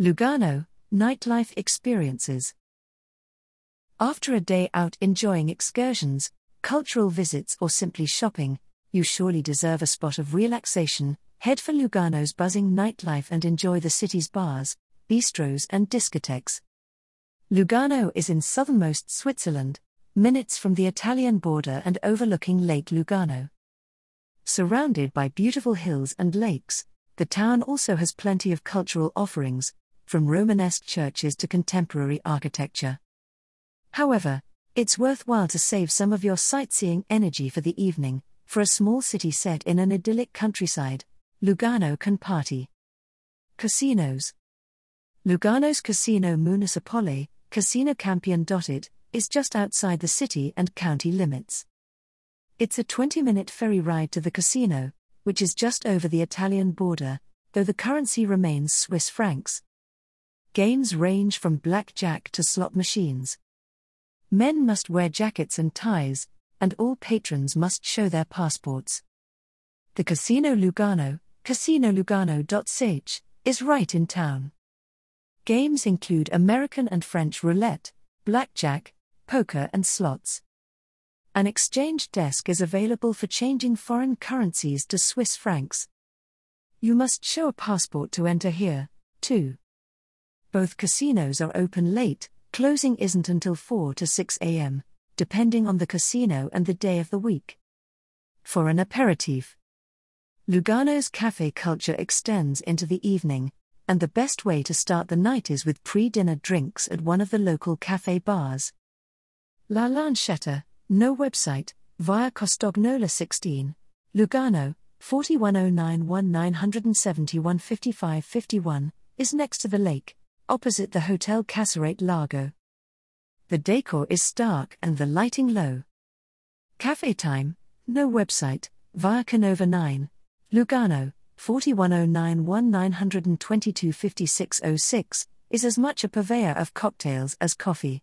Lugano, Nightlife Experiences. After a day out enjoying excursions, cultural visits, or simply shopping, you surely deserve a spot of relaxation. Head for Lugano's buzzing nightlife and enjoy the city's bars, bistros, and discotheques. Lugano is in southernmost Switzerland, minutes from the Italian border and overlooking Lake Lugano. Surrounded by beautiful hills and lakes, the town also has plenty of cultural offerings, from Romanesque churches to contemporary architecture. However, it's worthwhile to save some of your sightseeing energy for the evening, for a small city set in an idyllic countryside, Lugano can party. Casinos Lugano's Casino Municipale, Casino Campione d'Italia, is just outside the city and county limits. It's a 20 minute ferry ride to the casino, which is just over the Italian border, though the currency remains Swiss francs. Games range from blackjack to slot machines. Men must wear jackets and ties, and all patrons must show their passports. The Casino Lugano, casinolugano.ch, is right in town. Games include American and French roulette, blackjack, poker, and slots. An exchange desk is available for changing foreign currencies to Swiss francs. You must show a passport to enter here, too. Both casinos are open late, closing isn't until 4 to 6 am, depending on the casino and the day of the week. For an aperitif, Lugano's cafe culture extends into the evening, and the best way to start the night is with pre dinner drinks at one of the local cafe bars. La Lancetta, no website, via Castagnola 16, Lugano, 4109 1971 55 51, is next to the lake opposite the Hotel Cassarate Lago. The decor is stark and the lighting low. Cafe time, no website, via Canova 9, Lugano, 4109 1922 5606, is as much a purveyor of cocktails as coffee.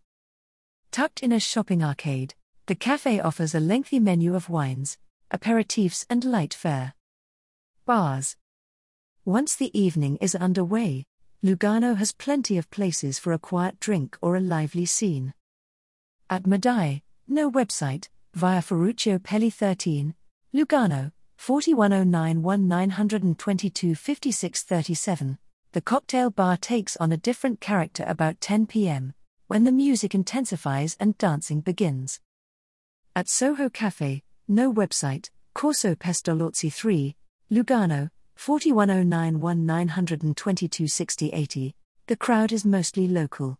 Tucked in a shopping arcade, the cafe offers a lengthy menu of wines, aperitifs, and light fare. Bars. Once the evening is underway, Lugano has plenty of places for a quiet drink or a lively scene. At Madai, no website, via Ferruccio Pelli 13, Lugano, 4109 1922 5637, the cocktail bar takes on a different character about 10 pm, when the music intensifies and dancing begins. At Soho Cafe, no website, Corso Pestalozzi 3, Lugano, 4109 1922 6080, the crowd is mostly local.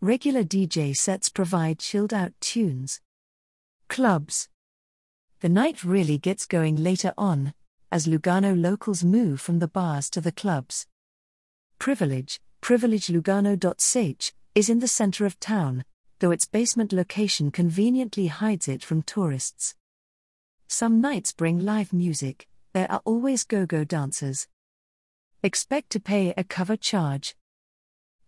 Regular DJ sets provide chilled out tunes. Clubs. The night really gets going later on, as Lugano locals move from the bars to the clubs. Privilege, privilegelugano.ch, is in the center of town, though its basement location conveniently hides it from tourists. Some nights bring live music, there are always go go dancers. Expect to pay a cover charge.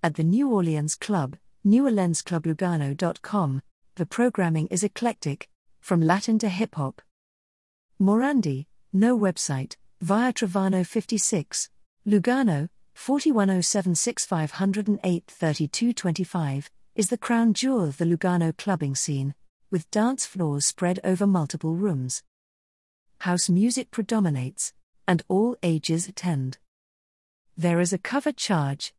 At the New Orleans Club, neworleansclublugano.com, the programming is eclectic, from Latin to hip hop. Morandi, no website, via Trevano 56, Lugano, 41076508 3225, is the crown jewel of the Lugano clubbing scene, with dance floors spread over multiple rooms house music predominates, and all ages attend. There is a cover charge,